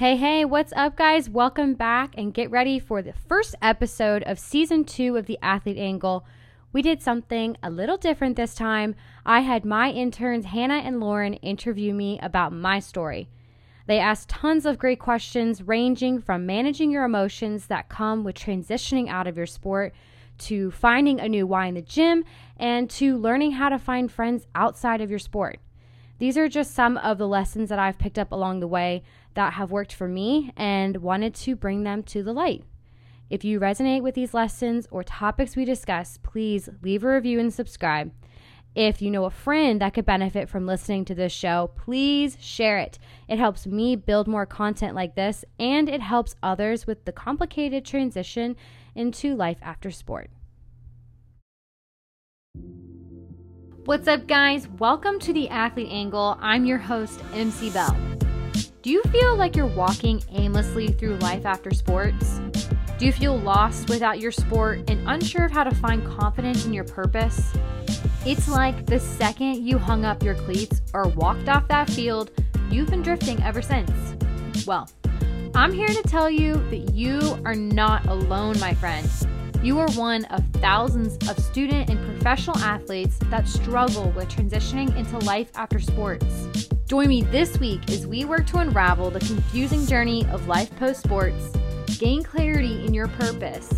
Hey, hey, what's up, guys? Welcome back and get ready for the first episode of season two of The Athlete Angle. We did something a little different this time. I had my interns, Hannah and Lauren, interview me about my story. They asked tons of great questions, ranging from managing your emotions that come with transitioning out of your sport to finding a new why in the gym and to learning how to find friends outside of your sport. These are just some of the lessons that I've picked up along the way that have worked for me and wanted to bring them to the light. If you resonate with these lessons or topics we discuss, please leave a review and subscribe. If you know a friend that could benefit from listening to this show, please share it. It helps me build more content like this, and it helps others with the complicated transition into life after sport. What's up, guys? Welcome to the Athlete Angle. I'm your host, MC Bell. Do you feel like you're walking aimlessly through life after sports? Do you feel lost without your sport and unsure of how to find confidence in your purpose? It's like the second you hung up your cleats or walked off that field, you've been drifting ever since. Well, I'm here to tell you that you are not alone, my friend. You are one of thousands of student and professional athletes that struggle with transitioning into life after sports. Join me this week as we work to unravel the confusing journey of life post sports, gain clarity in your purpose,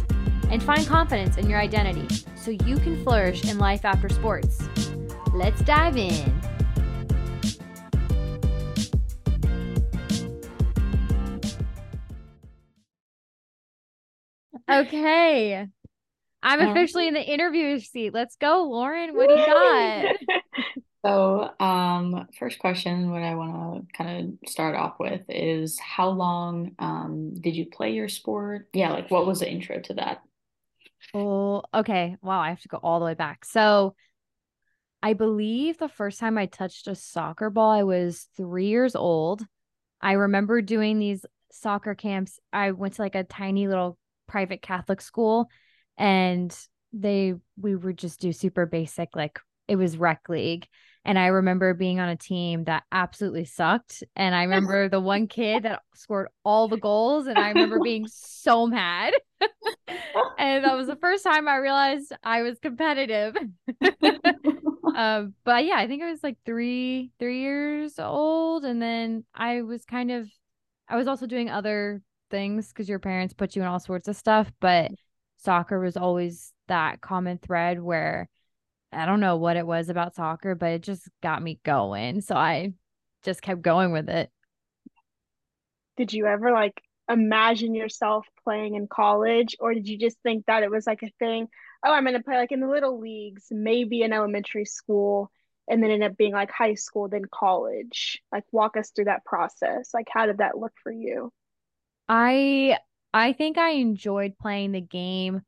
and find confidence in your identity so you can flourish in life after sports. Let's dive in. Okay. I'm officially in the interview seat. Let's go, Lauren. What do you got? So, um, first question, what I want to kind of start off with is how long um, did you play your sport? Yeah, like what was the intro to that? Oh, okay. Wow, I have to go all the way back. So, I believe the first time I touched a soccer ball, I was three years old. I remember doing these soccer camps. I went to like a tiny little private Catholic school, and they we would just do super basic, like it was rec league and I remember being on a team that absolutely sucked. And I remember the one kid that scored all the goals. And I remember being so mad. and that was the first time I realized I was competitive. um, but yeah, I think I was like three, three years old. And then I was kind of, I was also doing other things because your parents put you in all sorts of stuff. But soccer was always that common thread where I don't know what it was about soccer, but it just got me going. So I just kept going with it. Did you ever like imagine yourself playing in college or did you just think that it was like a thing? Oh, I'm going to play like in the little leagues, maybe in elementary school and then end up being like high school then college. Like walk us through that process. Like how did that look for you? I I think I enjoyed playing the game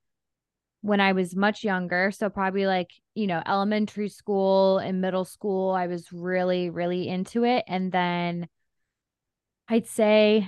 when I was much younger. So, probably like, you know, elementary school and middle school, I was really, really into it. And then I'd say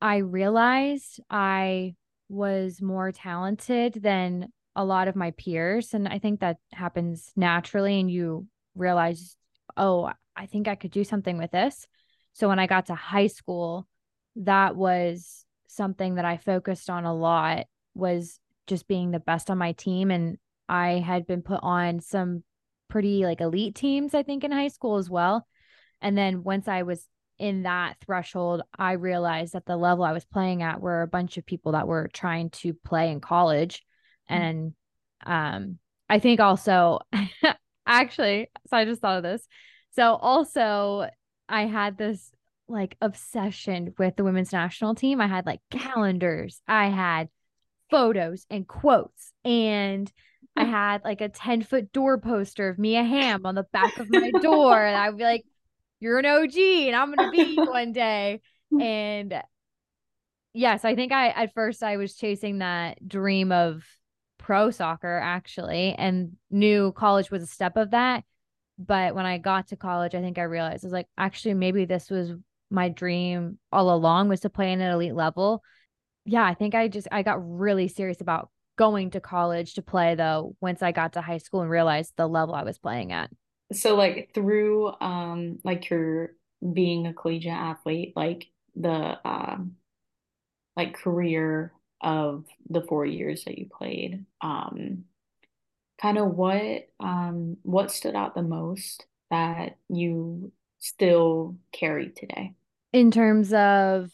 I realized I was more talented than a lot of my peers. And I think that happens naturally. And you realize, oh, I think I could do something with this. So, when I got to high school, that was something that I focused on a lot was just being the best on my team and I had been put on some pretty like elite teams I think in high school as well. And then once I was in that threshold, I realized that the level I was playing at were a bunch of people that were trying to play in college. Mm-hmm. And um I think also actually, so I just thought of this. So also I had this like obsession with the women's national team. I had like calendars. I had photos and quotes. And I had like a 10 foot door poster of Mia Hamm on the back of my door. and I would be like, You're an OG and I'm going to be one day. And yes, I think I at first I was chasing that dream of pro soccer actually and knew college was a step of that. But when I got to college, I think I realized I was like, actually, maybe this was my dream all along was to play in an elite level yeah, I think I just I got really serious about going to college to play though once I got to high school and realized the level I was playing at. So like through um like your being a collegiate athlete, like the um like career of the four years that you played, um, kind of what um what stood out the most that you still carry today? In terms of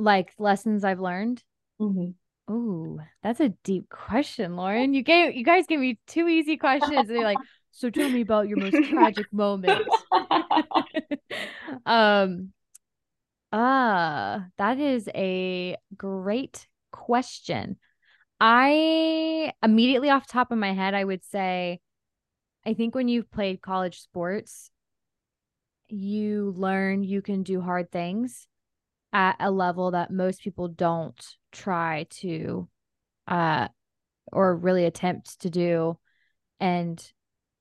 like lessons I've learned. Mm-hmm. Oh, that's a deep question, Lauren. You gave you guys gave me two easy questions. And you're like, so tell me about your most tragic moment. um ah, that is a great question. I immediately off top of my head, I would say I think when you've played college sports, you learn you can do hard things at a level that most people don't try to uh or really attempt to do. And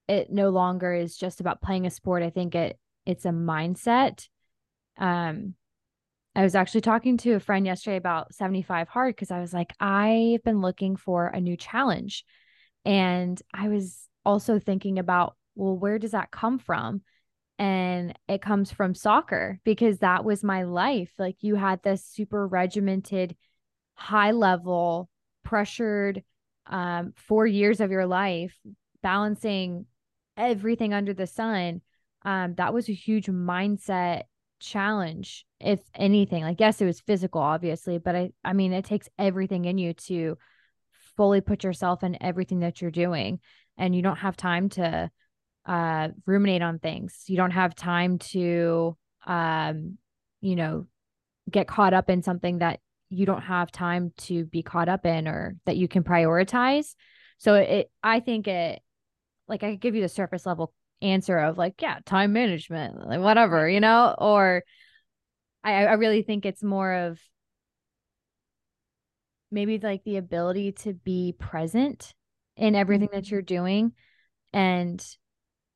it no longer is just about playing a sport. I think it it's a mindset. Um i was actually talking to a friend yesterday about 75 hard because i was like i've been looking for a new challenge. And i was also thinking about well where does that come from and it comes from soccer because that was my life. Like you had this super regimented, high level, pressured um, four years of your life, balancing everything under the sun. Um, that was a huge mindset challenge, if anything. Like, yes, it was physical, obviously, but I, I mean, it takes everything in you to fully put yourself in everything that you're doing, and you don't have time to uh, ruminate on things. You don't have time to, um, you know, get caught up in something that you don't have time to be caught up in or that you can prioritize. So it, I think it, like I could give you the surface level answer of like, yeah, time management, like whatever, you know, or I, I really think it's more of maybe like the ability to be present in everything mm-hmm. that you're doing and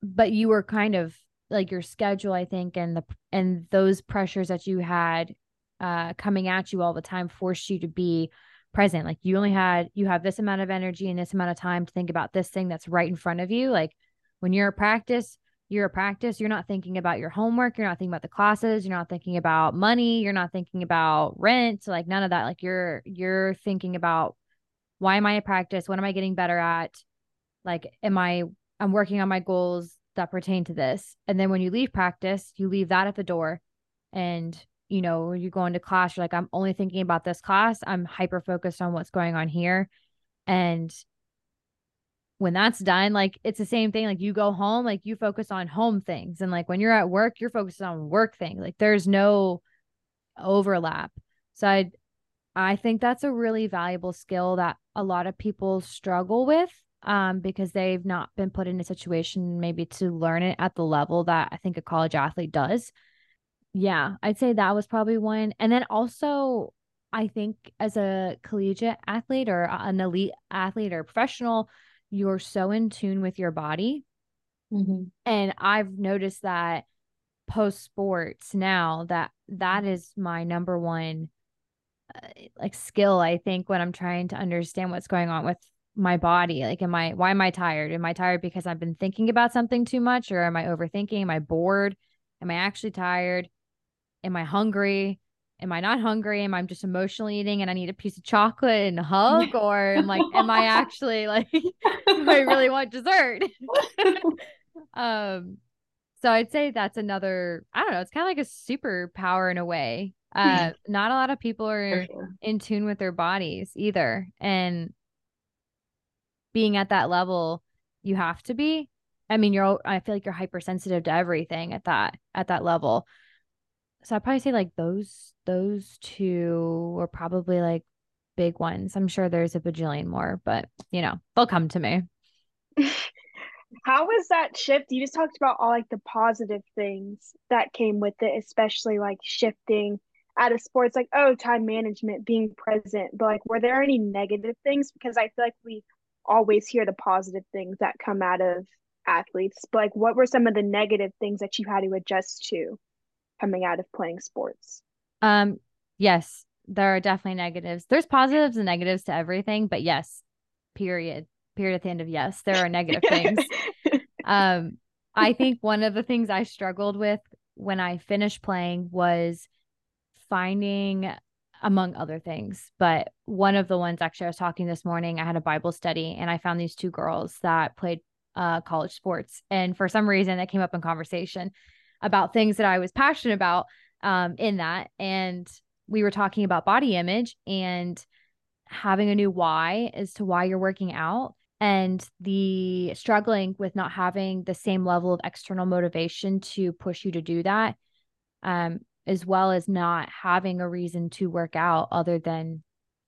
but you were kind of like your schedule i think and the and those pressures that you had uh coming at you all the time forced you to be present. Like you only had you have this amount of energy and this amount of time to think about this thing that's right in front of you. Like when you're at practice you're at practice. You're not thinking about your homework. You're not thinking about the classes. You're not thinking about money. You're not thinking about rent. Like none of that. Like you're you're thinking about why am i at practice? What am i getting better at? Like am i I'm working on my goals that pertain to this. And then when you leave practice, you leave that at the door. And, you know, you go into class, you're like, I'm only thinking about this class. I'm hyper focused on what's going on here. And when that's done, like it's the same thing. Like you go home, like you focus on home things. And like when you're at work, you're focused on work things. Like there's no overlap. So I I think that's a really valuable skill that a lot of people struggle with um, because they've not been put in a situation maybe to learn it at the level that I think a college athlete does. Yeah, I'd say that was probably one. And then also, I think as a collegiate athlete or an elite athlete or professional, you're so in tune with your body. Mm-hmm. And I've noticed that post sports now that that is my number one uh, like skill i think when i'm trying to understand what's going on with my body like am i why am i tired? Am i tired because i've been thinking about something too much or am i overthinking? Am i bored? Am i actually tired? Am i hungry? Am i not hungry? Am i just emotionally eating and i need a piece of chocolate and a hug or am like am i actually like i really want dessert? Um so i'd say that's another i don't know it's kind of like a superpower in a way. Uh not a lot of people are sure. in tune with their bodies either and being at that level, you have to be. I mean, you're I feel like you're hypersensitive to everything at that at that level. So I'd probably say like those those two are probably like big ones. I'm sure there's a bajillion more, but you know, they'll come to me. How was that shift? You just talked about all like the positive things that came with it, especially like shifting out of sports, like oh, time management, being present. But like, were there any negative things? Because I feel like we always hear the positive things that come out of athletes but like what were some of the negative things that you had to adjust to coming out of playing sports? Um yes there are definitely negatives. There's positives and negatives to everything but yes period. Period at the end of yes there are negative things. Um i think one of the things i struggled with when i finished playing was finding among other things. But one of the ones actually I was talking this morning, I had a Bible study and I found these two girls that played uh, college sports. And for some reason, that came up in conversation about things that I was passionate about um, in that. And we were talking about body image and having a new why as to why you're working out and the struggling with not having the same level of external motivation to push you to do that um, as well as not having a reason to work out other than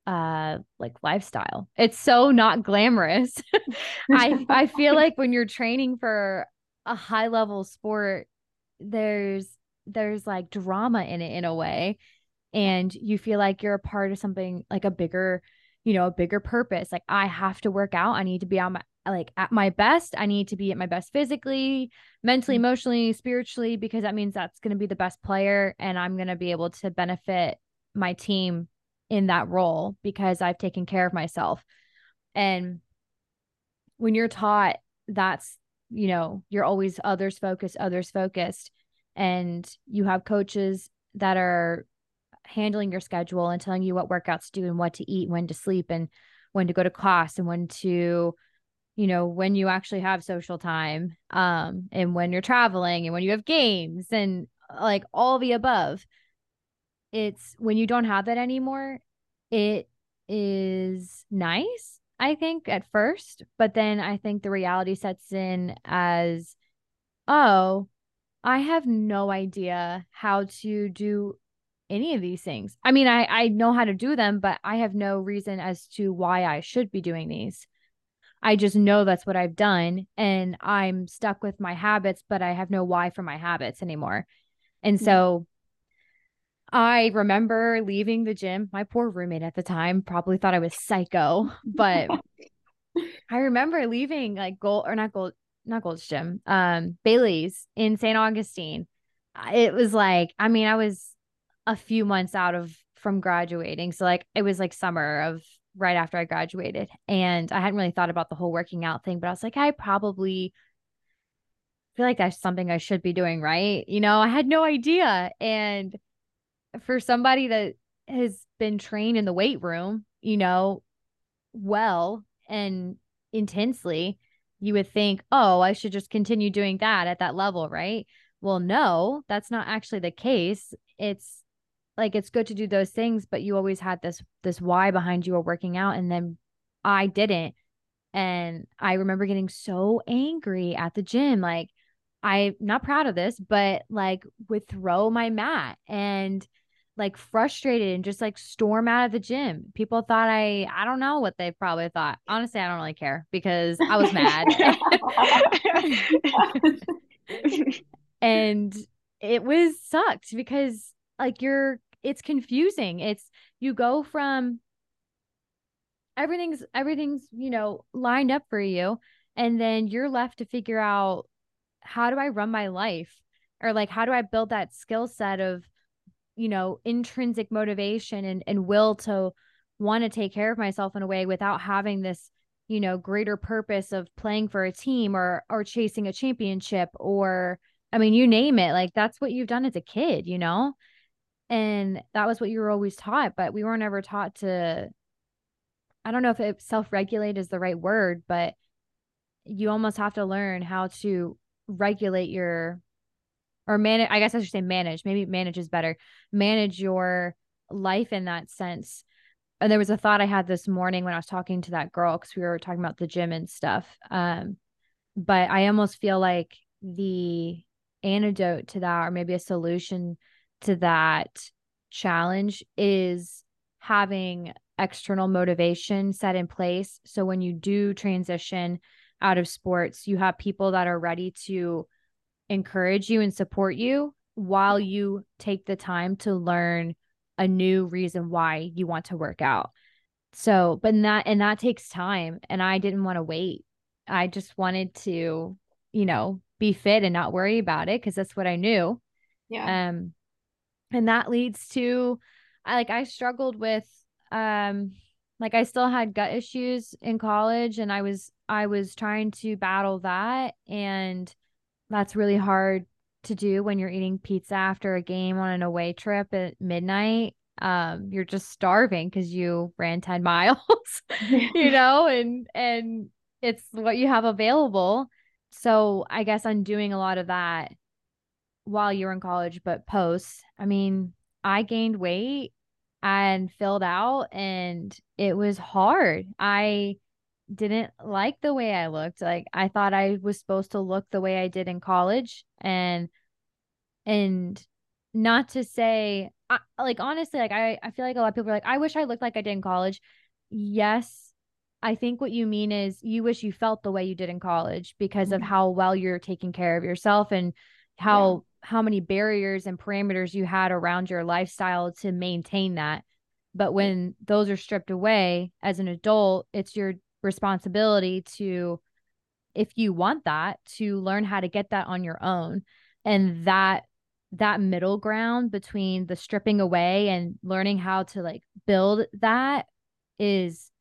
uh like lifestyle. It's so not glamorous. I I feel like when you're training for a high level sport there's there's like drama in it in a way and you feel like you're a part of something like a bigger you know a bigger purpose like i have to work out i need to be on my like at my best i need to be at my best physically mentally mm-hmm. emotionally spiritually because that means that's going to be the best player and i'm going to be able to benefit my team in that role because i've taken care of myself and when you're taught that's you know you're always others focused others focused and you have coaches that are handling your schedule and telling you what workouts to do and what to eat when to sleep and when to go to class and when to you know when you actually have social time um and when you're traveling and when you have games and like all the above it's when you don't have that anymore it is nice i think at first but then i think the reality sets in as oh i have no idea how to do any of these things. I mean i i know how to do them but i have no reason as to why i should be doing these I just know that's what I've done and I'm stuck with my habits, but I have no why for my habits anymore. And hmm. so I remember leaving the gym. My poor roommate at the time probably thought I was psycho, but I remember leaving like gold or not gold, not Gold's Gym, um, Bailey's in St. Augustine. It was like, I mean, I was a few months out of from graduating. So like it was like summer of right after I graduated. And I hadn't really thought about the whole working out thing, but I was like, I probably feel like that's something I should be doing, right? You know, I had no idea. And for somebody that has been trained in the weight room, you know, well and intensely, you would think, oh, I should just continue doing that at that level, right? Well, no, that's not actually the case. It's like it's good to do those things but you always had this this why behind you were working out and then i didn't. And i remember getting so angry at the gym like i'm not proud of this but like would throw my mat and like frustrated and just like storm out of the gym. People thought i i don't know what they probably thought. Honestly i don't really care because i was mad. And it was sucked because like you're it's confusing. It's you go from everything's everything's, you know, lined up for you and then you're left to figure out how do I run my life? Or like how do I build that skill set of you know, intrinsic motivation and and will to want to take care of myself in a way without having this you know greater purpose of playing for a team or or chasing a championship or i mean you name it. Like that's what you've done as a kid you know and that was what you were always taught but we weren't ever taught to i don't know if it self-regulate is the right word but you almost have to learn how to regulate your or manage i guess i should say manage maybe manage is better manage your life in that sense. And there was a thought i had this morning when i was talking to that girl because we were talking about the gym and stuff um but i almost feel like the antidote to that or maybe a solution to that challenge is having external motivation set in place. So when you do transition out of sports, you have people that are ready to encourage you and support you while you take the time to learn a new reason why you want to work out. So, but that and that takes time and I didn't want to wait. I just wanted to, you know, be fit and not worry about it because that's what I knew. Yeah. Um and that leads to I like I struggled with um like I still had gut issues in college and I was I was trying to battle that and that's really hard to do when you're eating pizza after a game on an away trip at midnight. Um, you're just starving because you ran 10 miles, you know, and and it's what you have available. So I guess I'm doing a lot of that while you were in college, but post, I mean, I gained weight and filled out and it was hard. I didn't like the way I looked. Like I thought I was supposed to look the way I did in college and and not to say I, like honestly like I I feel like a lot of people are like I wish I looked like I did in college. Yes, I think what you mean is you wish you felt the way you did in college because mm-hmm. of how well you're taking care of yourself and how. How many barriers and parameters you had around your lifestyle to maintain that. But when those are stripped away as an adult, it's your responsibility to if you want that to learn how to get that on your own. And that that middle ground between the stripping away and learning how to like build that is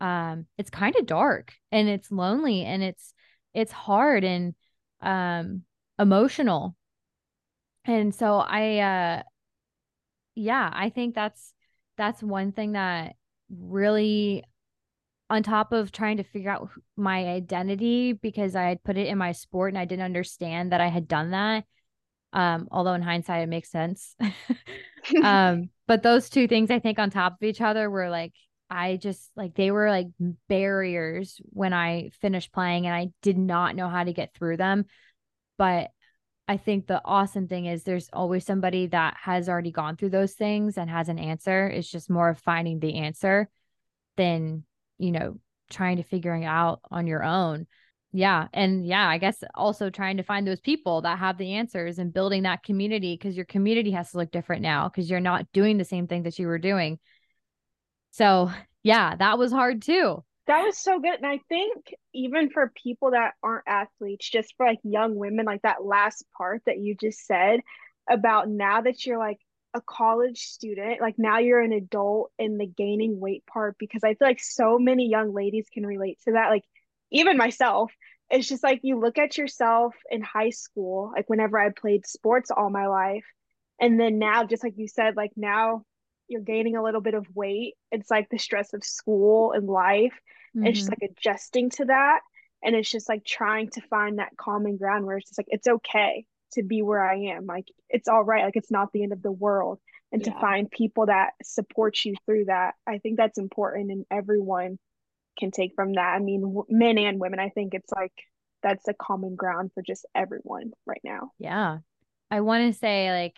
um it's kind of dark and it's lonely and it's it's hard and um emotional and so i uh yeah i think that's that's one thing that really on top of trying to figure out my identity because I had put it in my sport and I didn't understand that I had done that. Um, although in hindsight it makes sense. um, but those two things I think on top of each other were like I just like they were like barriers when I finished playing and I did not know how to get through them. But I think the awesome thing is there's always somebody that has already gone through those things and has an answer. It's just more of finding the answer than you know, trying to figuring out on your own. Yeah. And yeah, I guess also trying to find those people that have the answers and building that community because your community has to look different now because you're not doing the same thing that you were doing. So, yeah, that was hard too. That was so good. And I think even for people that aren't athletes, just for like young women, like that last part that you just said about now that you're like a college student, like now you're an adult in the gaining weight part because I feel like so many young ladies can relate to that. Like even myself, it's just like you look at yourself in high school, like whenever I played sports all my life, and then now, just like you said, like now you're gaining a little bit of weight. It's like the stress of school and life. Mm-hmm. It's just like adjusting to that. And it's just like trying to find that common ground where it's just like, it's okay to be where I am. Like it's all right. Like it's not the end of the world. And yeah. to find people that support you through that, I think that's important and everyone can take from that. I mean, w- men and women, I think it's like that's a common ground for just everyone right now. Yeah. I want to say like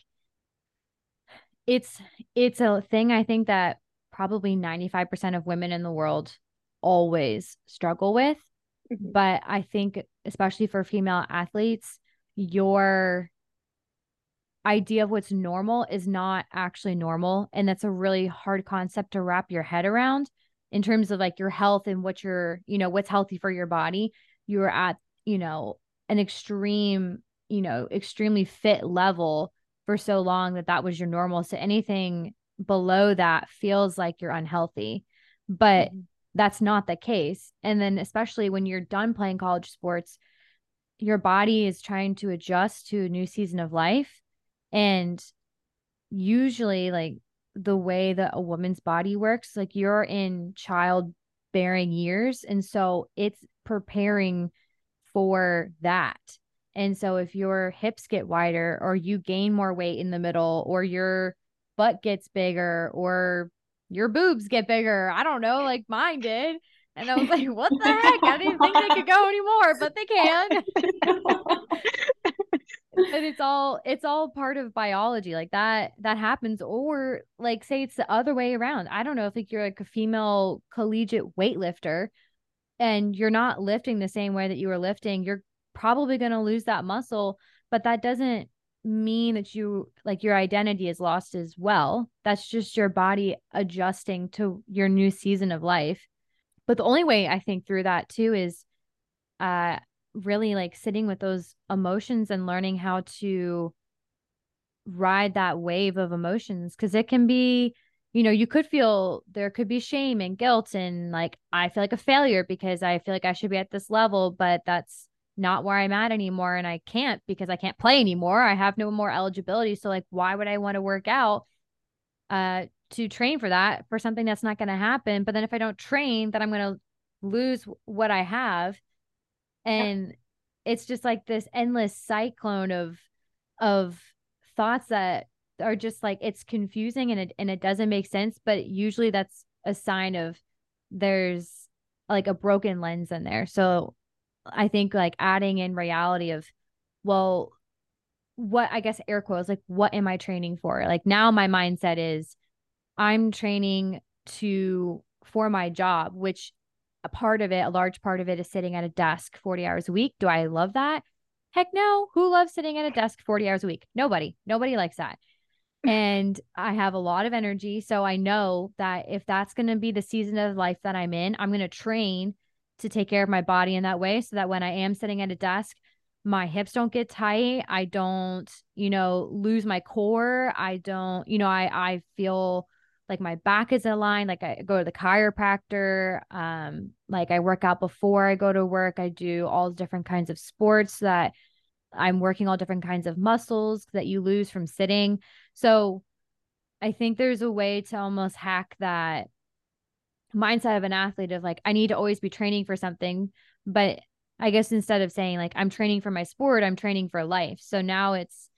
it's it's a thing I think that probably 95% of women in the world always struggle with. Mm-hmm. But I think especially for female athletes, your idea of what's normal is not actually normal and that's a really hard concept to wrap your head around in terms of like your health and what you're you know what's healthy for your body you're at you know an extreme you know extremely fit level for so long that that was your normal. So anything below that feels like you're unhealthy but mm-hmm. that's not the case. And then especially when you're done playing college sports your body is trying to adjust to a new season of life. And usually like the way that a woman's body works like you're in childbearing years. And so it's preparing for that and so if your hips get wider or you gain more weight in the middle or your butt gets bigger or your boobs get bigger i don't know like mine did and I was like, what the heck? I didn't think they could go anymore, but they can. and it's all it's all part of biology. Like that that happens. Or like say it's the other way around. I don't know if like you're like a female collegiate weightlifter and you're not lifting the same way that you were lifting, you're probably gonna lose that muscle, but that doesn't mean that you like your identity is lost as well. That's just your body adjusting to your new season of life but the only way I think through that too is uh really like sitting with those emotions and learning how to ride that wave of emotions because it can be you know you could feel there could be shame and guilt and like i feel like a failure because i feel like i should be at this level but that's not where I'm at anymore and I can't because I can't play anymore. I have no more eligibility. So like why would I want to work out uh to train for that for something that's not going to happen? But then if I don't train, then I'm going to lose what I have. And it's just like this endless cyclone of of thoughts that are just like it's confusing and it and it doesn't make sense, but usually that's a sign of there's like a broken lens in there. So I think like adding in reality of, well, what I guess air quotes, like, what am I training for? Like now my mindset is I'm training to for my job, which a part of it, a large part of it is sitting at a desk 40 hours a week. Do I love that? Heck no. Who loves sitting at a desk 40 hours a week? Nobody. Nobody likes that. and I have a lot of energy. So I know that if that's going to be the season of life that I'm in, I'm going to train to take care of my body in that way so that when I am sitting at a desk, my hips don't get tight. I don't, you know, lose my core. I don't, you know, I I feel like my back is aligned. Like I go to the chiropractor. Um, like I work out before I go to work. I do all different kinds of sports that I'm working all different kinds of muscles that you lose from sitting. So I think there's a way to almost hack that mindset of an athlete of like I need to always be training for something, but I guess instead of saying like I'm training for my sport, I'm training for life. So now it's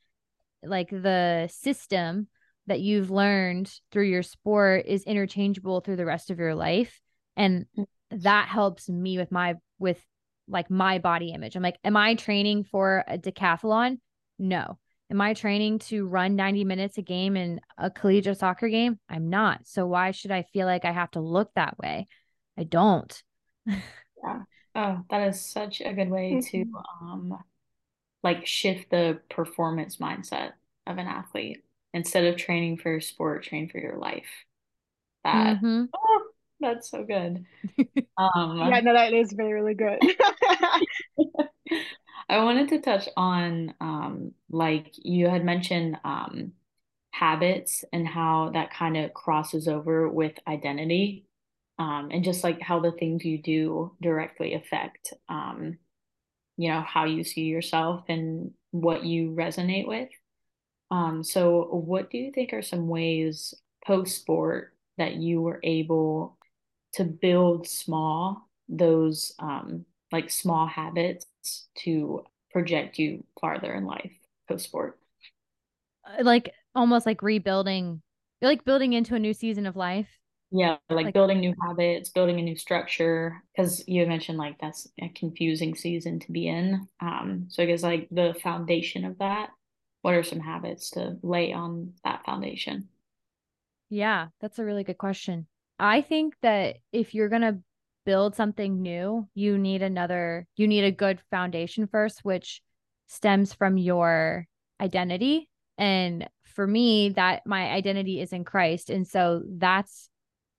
like the system that you've learned through your sport is interchangeable through the rest of your life and mm. that helps me with my with like my body image. I'm like am I training for a decathlon? No. Am I training to run 90 minutes a game in a collegiate soccer game? I'm not. So why should I feel like I have to look that way? I don't. yeah. Oh, that is such a good way to mm-hmm. um like shift the performance mindset of an athlete. Instead of training for your sport, train for your life. That mm-hmm. oh, that's so good. Um Yeah, no, that is very, really good. I wanted to touch on um, like you had mentioned um, habits and how that kind of crosses over with identity um, and just like how the things you do directly affect um, you know how you see yourself and what you resonate with. Um, so what do you think are some ways post sport that you were able to build small those um, like small habits to project you farther in life post sport? Uh, like almost like rebuilding, like building into a new season of life. Yeah, like, like building new habits, building a new structure. Because you mentioned like that's a confusing season to be in. Um, so I guess like the foundation of that. What are some habits to lay on that foundation? Yeah, that's a really good question. I think that if you're gonna build something new, you need another, you need a good foundation first, which stems from your identity. And for me, that my identity is in Christ. And so that's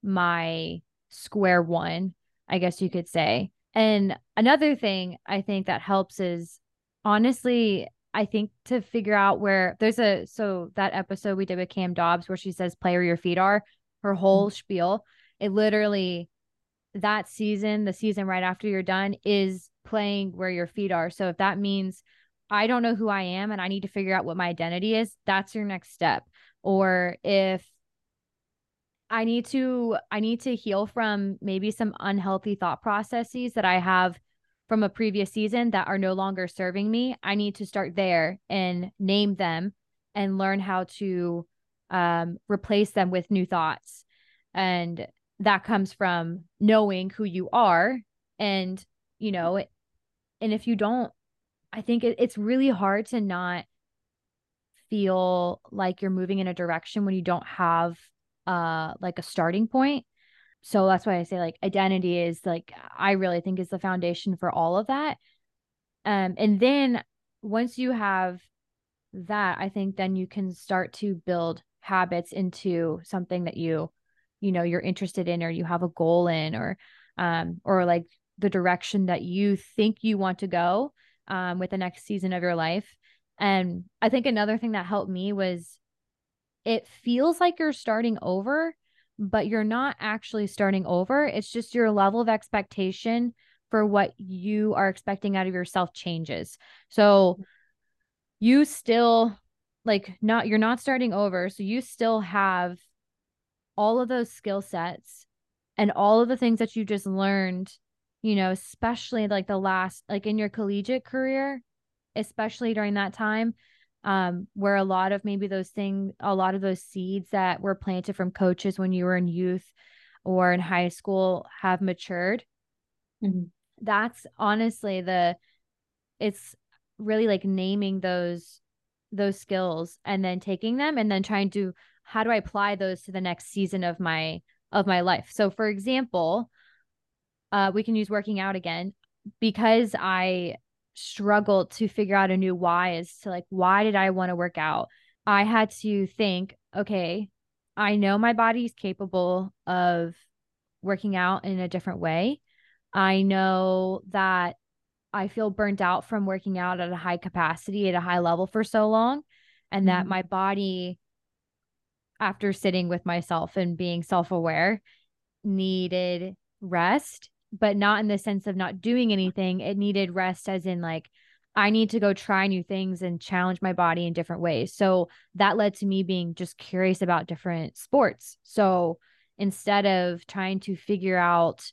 my square one, I guess you could say. And another thing I think that helps is honestly, I think to figure out where there's a so that episode we did with Cam Dobbs where she says play where your feet are, her whole mm-hmm. spiel, it literally that season, the season right after you're done, is playing where your feet are. So if that means I don't know who I am and I need to figure out what my identity is, that's your next step. Or if I need to I need to heal from maybe some unhealthy thought processes that I have from a previous season that are no longer serving me. I need to start there and name them and learn how to um, replace them with new thoughts. And that comes from knowing who you are and you know and if you don't i think it, it's really hard to not feel like you're moving in a direction when you don't have uh like a starting point. So that's why i say like identity is like i really think is the foundation for all of that. Um and then once you have that i think then you can start to build habits into something that you you know you're interested in or you have a goal in or um or like the direction that you think you want to go um with the next season of your life and i think another thing that helped me was it feels like you're starting over but you're not actually starting over it's just your level of expectation for what you are expecting out of yourself changes. So you still like not you're not starting over, so you still have all of those skill sets and all of the things that you just learned, you know, especially like the last like in your collegiate career, especially during that time um, where a lot of maybe those things, a lot of those seeds that were planted from coaches when you were in youth or in high school have matured. Mm-hmm. That's honestly the, it's really like naming those those skills and then taking them and then trying to how do I apply those to the next season of my of my life. So for example, uh, we can use working out again because I struggled to figure out a new why as to like why did I want to work out? I had to think, okay, I know my body is capable of working out in a different way. I know that I feel burnt out from working out at a high capacity at a high level for so long and mm-hmm. that my body after sitting with myself and being self-aware needed rest but not in the sense of not doing anything. It needed rest, as in, like, I need to go try new things and challenge my body in different ways. So that led to me being just curious about different sports. So instead of trying to figure out,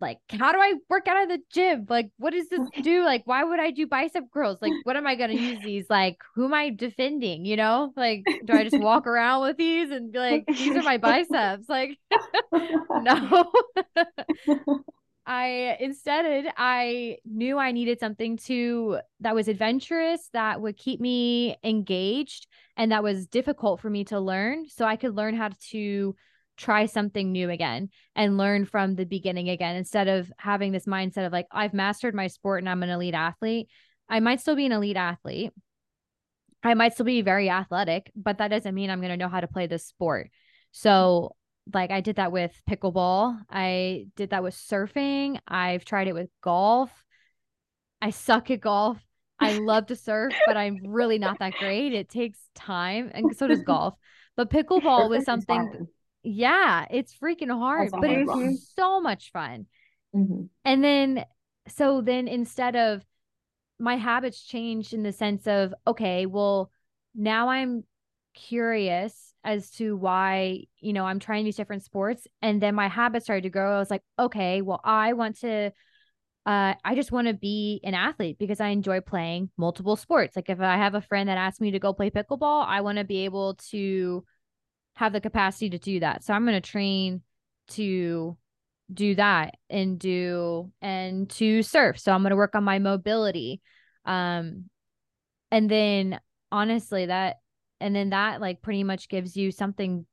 like, how do I work out at the gym? Like, what does this do? Like, why would I do bicep curls? Like, what am I going to use these? Like, who am I defending? You know, like, do I just walk around with these and be like, these are my biceps? Like, no. I instead I knew I needed something to that was adventurous that would keep me engaged and that was difficult for me to learn so I could learn how to try something new again and learn from the beginning again instead of having this mindset of like I've mastered my sport and I'm an elite athlete. I might still be an elite athlete. I might still be very athletic, but that doesn't mean I'm going to know how to play this sport. So like I did that with pickleball. I did that with surfing. I've tried it with golf. I suck at golf. I love to surf, but I'm really not that great. It takes time, and so does golf. But pickleball was something. Yeah, it's freaking hard, but it's so much fun. Mm-hmm. And then, so then instead of my habits changed in the sense of, okay, well, now I'm curious as to why, you know, I'm trying these different sports. And then my habits started to grow. I was like, okay, well, I want to, uh, I just want to be an athlete because I enjoy playing multiple sports. Like if I have a friend that asks me to go play pickleball, I want to be able to have the capacity to do that. So I'm going to train to do that and do and to surf. So I'm going to work on my mobility. Um and then honestly that and then that like pretty much gives you something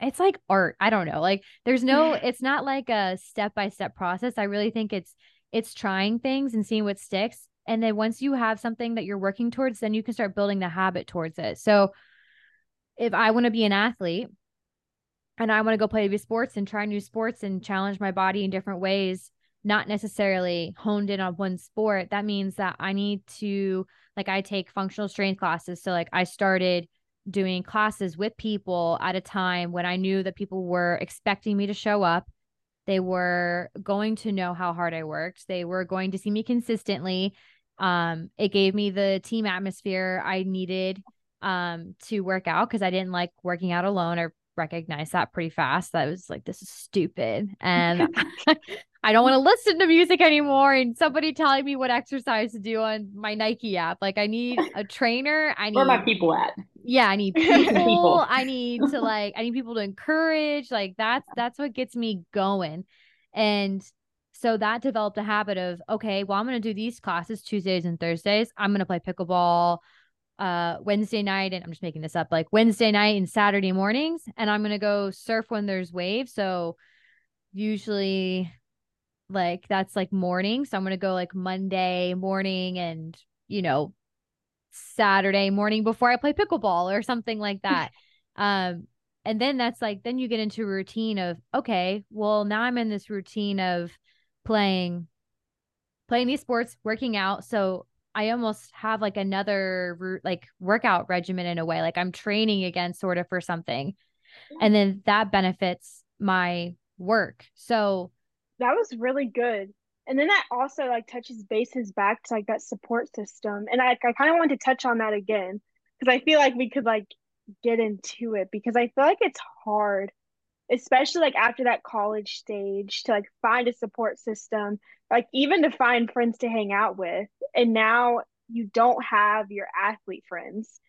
it's like art i don't know like there's no it's not like a step by step process i really think it's it's trying things and seeing what sticks and then once you have something that you're working towards then you can start building the habit towards it so if i want to be an athlete and i want to go play sports and try new sports and challenge my body in different ways not necessarily honed in on one sport that means that i need to like I take functional strength classes. So like I started doing classes with people at a time when I knew that people were expecting me to show up. They were going to know how hard I worked. They were going to see me consistently. Um, it gave me the team atmosphere I needed um to work out because I didn't like working out alone. I recognized that pretty fast. That was like, this is stupid. And I don't want to listen to music anymore. And somebody telling me what exercise to do on my Nike app. Like I need a trainer. I need where my people at. Yeah, I need people. people. I need to like I need people to encourage. Like that's that's what gets me going. And so that developed a habit of okay, well, I'm gonna do these classes Tuesdays and Thursdays. I'm gonna play pickleball uh Wednesday night and I'm just making this up like Wednesday night and Saturday mornings and I'm going to go surf when there's waves. So usually like that's like morning. So I'm going to go like Monday morning and you know Saturday morning before I play pickleball or something like that. Um and then that's like then you get into a routine of okay well now I'm in this routine of playing playing these sports working out. So I almost have like another like workout regimen in a way. Like I'm training again, sort of for something. And mm. then that benefits my work. So that was really good. and then that also like touches bases back to like that support system and i, I kind of want to touch on that again because i feel like we could like get into it because i feel like it's hard especially like after that college stage to like find a support system like even to find friends to hang out with. And now you don't have your athlete friends.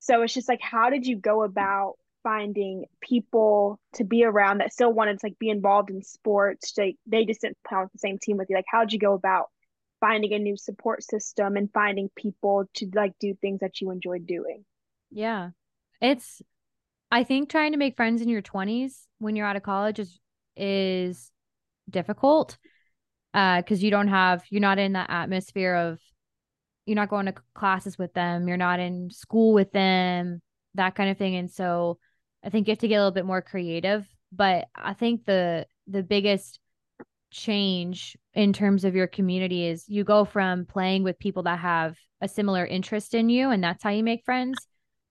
So it's just like how did you go about finding people to be around that still wanted to like be involved in sports? They they just didn't play on the same team with you. Like how'd you go about finding a new support system and finding people to like do things that you enjoyed doing? Yeah. It's i think trying to make friends in your 20s when you're out of college is is difficult uh because you don't have you're not in that atmosphere of you're not going to classes with them you're not in school with them that kind of thing. And so i think you have to get a little bit more creative. But i think the the biggest change in terms of your community is you go from playing with people that have a similar interest in you and that's how you make friends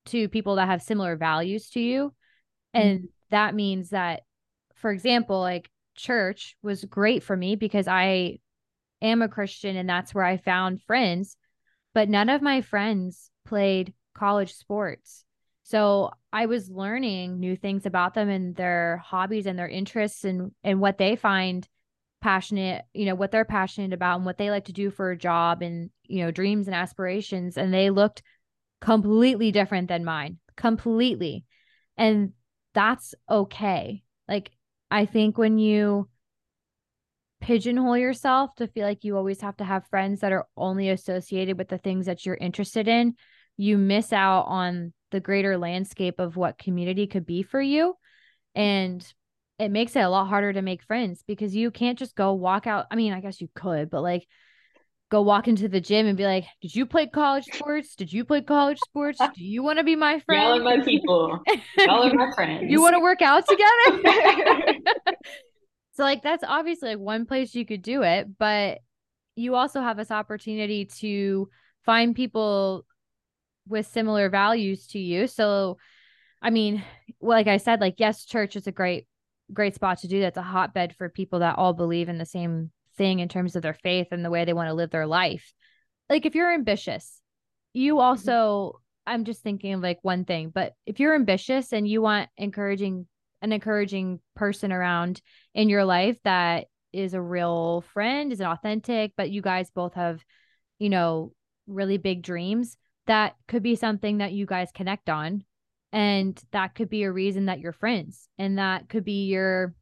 to people that have similar values to you and mm-hmm. that means that for example like church was great for me because i am a christian and that's where i found friends but none of my friends played college sports. So I was learning new things about them and their hobbies and their interests and and what they find passionate, you know, what they're passionate about and what they like to do for a job and, you know, dreams and aspirations and they looked completely different than mine. Completely. And that's okay. Like I think when you pigeonhole yourself to feel like you always have to have friends that are only associated with the things that you're interested in, you miss out on the greater landscape of what community could be for you. And it makes it a lot harder to make friends because you can't just go walk out. I mean, I guess you could, but like go walk into the gym and be like, Did you play college sports? Did you play college sports? Do you want to be my friend? Y'all are my people. Y'all are my friends. You want to work out together? So like that's obviously like one place you could do it, but you also have this opportunity to find people with similar values to you. So I mean, like I said, like yes, church is a great great spot to do that's a hotbed for people that all believe in the same thing in terms of their faith and the way they want to live their life. Like if you're ambitious, you mm-hmm. also I'm just thinking of like one thing, but if you're ambitious and you want encouraging an encouraging person around in your life that is a real friend, is an authentic, but you guys both have, you know, really big dreams, that could be something that you guys connect on. And that could be a reason that you're friends. And that could be your,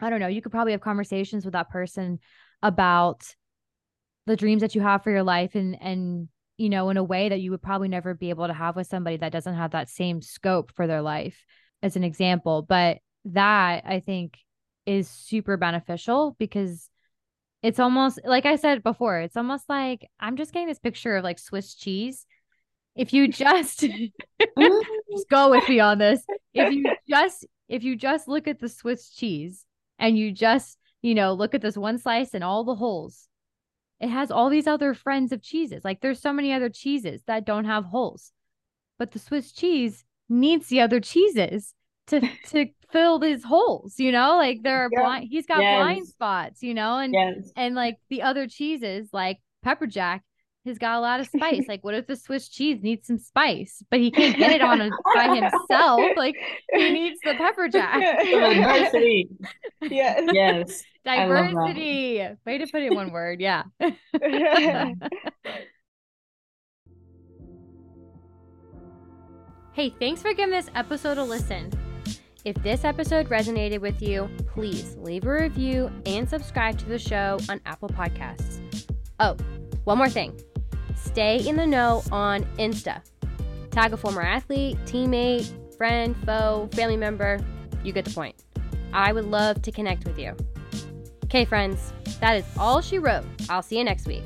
I don't know, you could probably have conversations with that person about the dreams that you have for your life and, and, you know, in a way that you would probably never be able to have with somebody that doesn't have that same scope for their life as an example, but that I think is super beneficial because it's almost like I said before, it's almost like I'm just getting this picture of like Swiss cheese. If you just mm. just go with me on this, if you just if you just look at the Swiss cheese and you just, you know, look at this one slice and all the holes, it has all these other friends of cheeses. Like there's so many other cheeses that don't have holes. But the Swiss cheese needs the other cheeses to to fill these holes you know like there are yeah. blind he's got yes. blind spots you know and yes. and like the other cheeses like pepper jack has got a lot of spice. Like what if the swiss cheese needs some spice but he can't get it on a, by himself? Like he needs the pepper jack. Diversity. Yeah yes. Diversity. Way to put it in one word. Yeah. Hey, thanks for giving this episode a listen. If this episode resonated with you, please leave a review and subscribe to the show on Apple Podcasts. Oh, one more thing stay in the know on Insta. Tag a former athlete, teammate, friend, foe, family member. You get the point. I would love to connect with you. Okay, friends, that is all she wrote. I'll see you next week.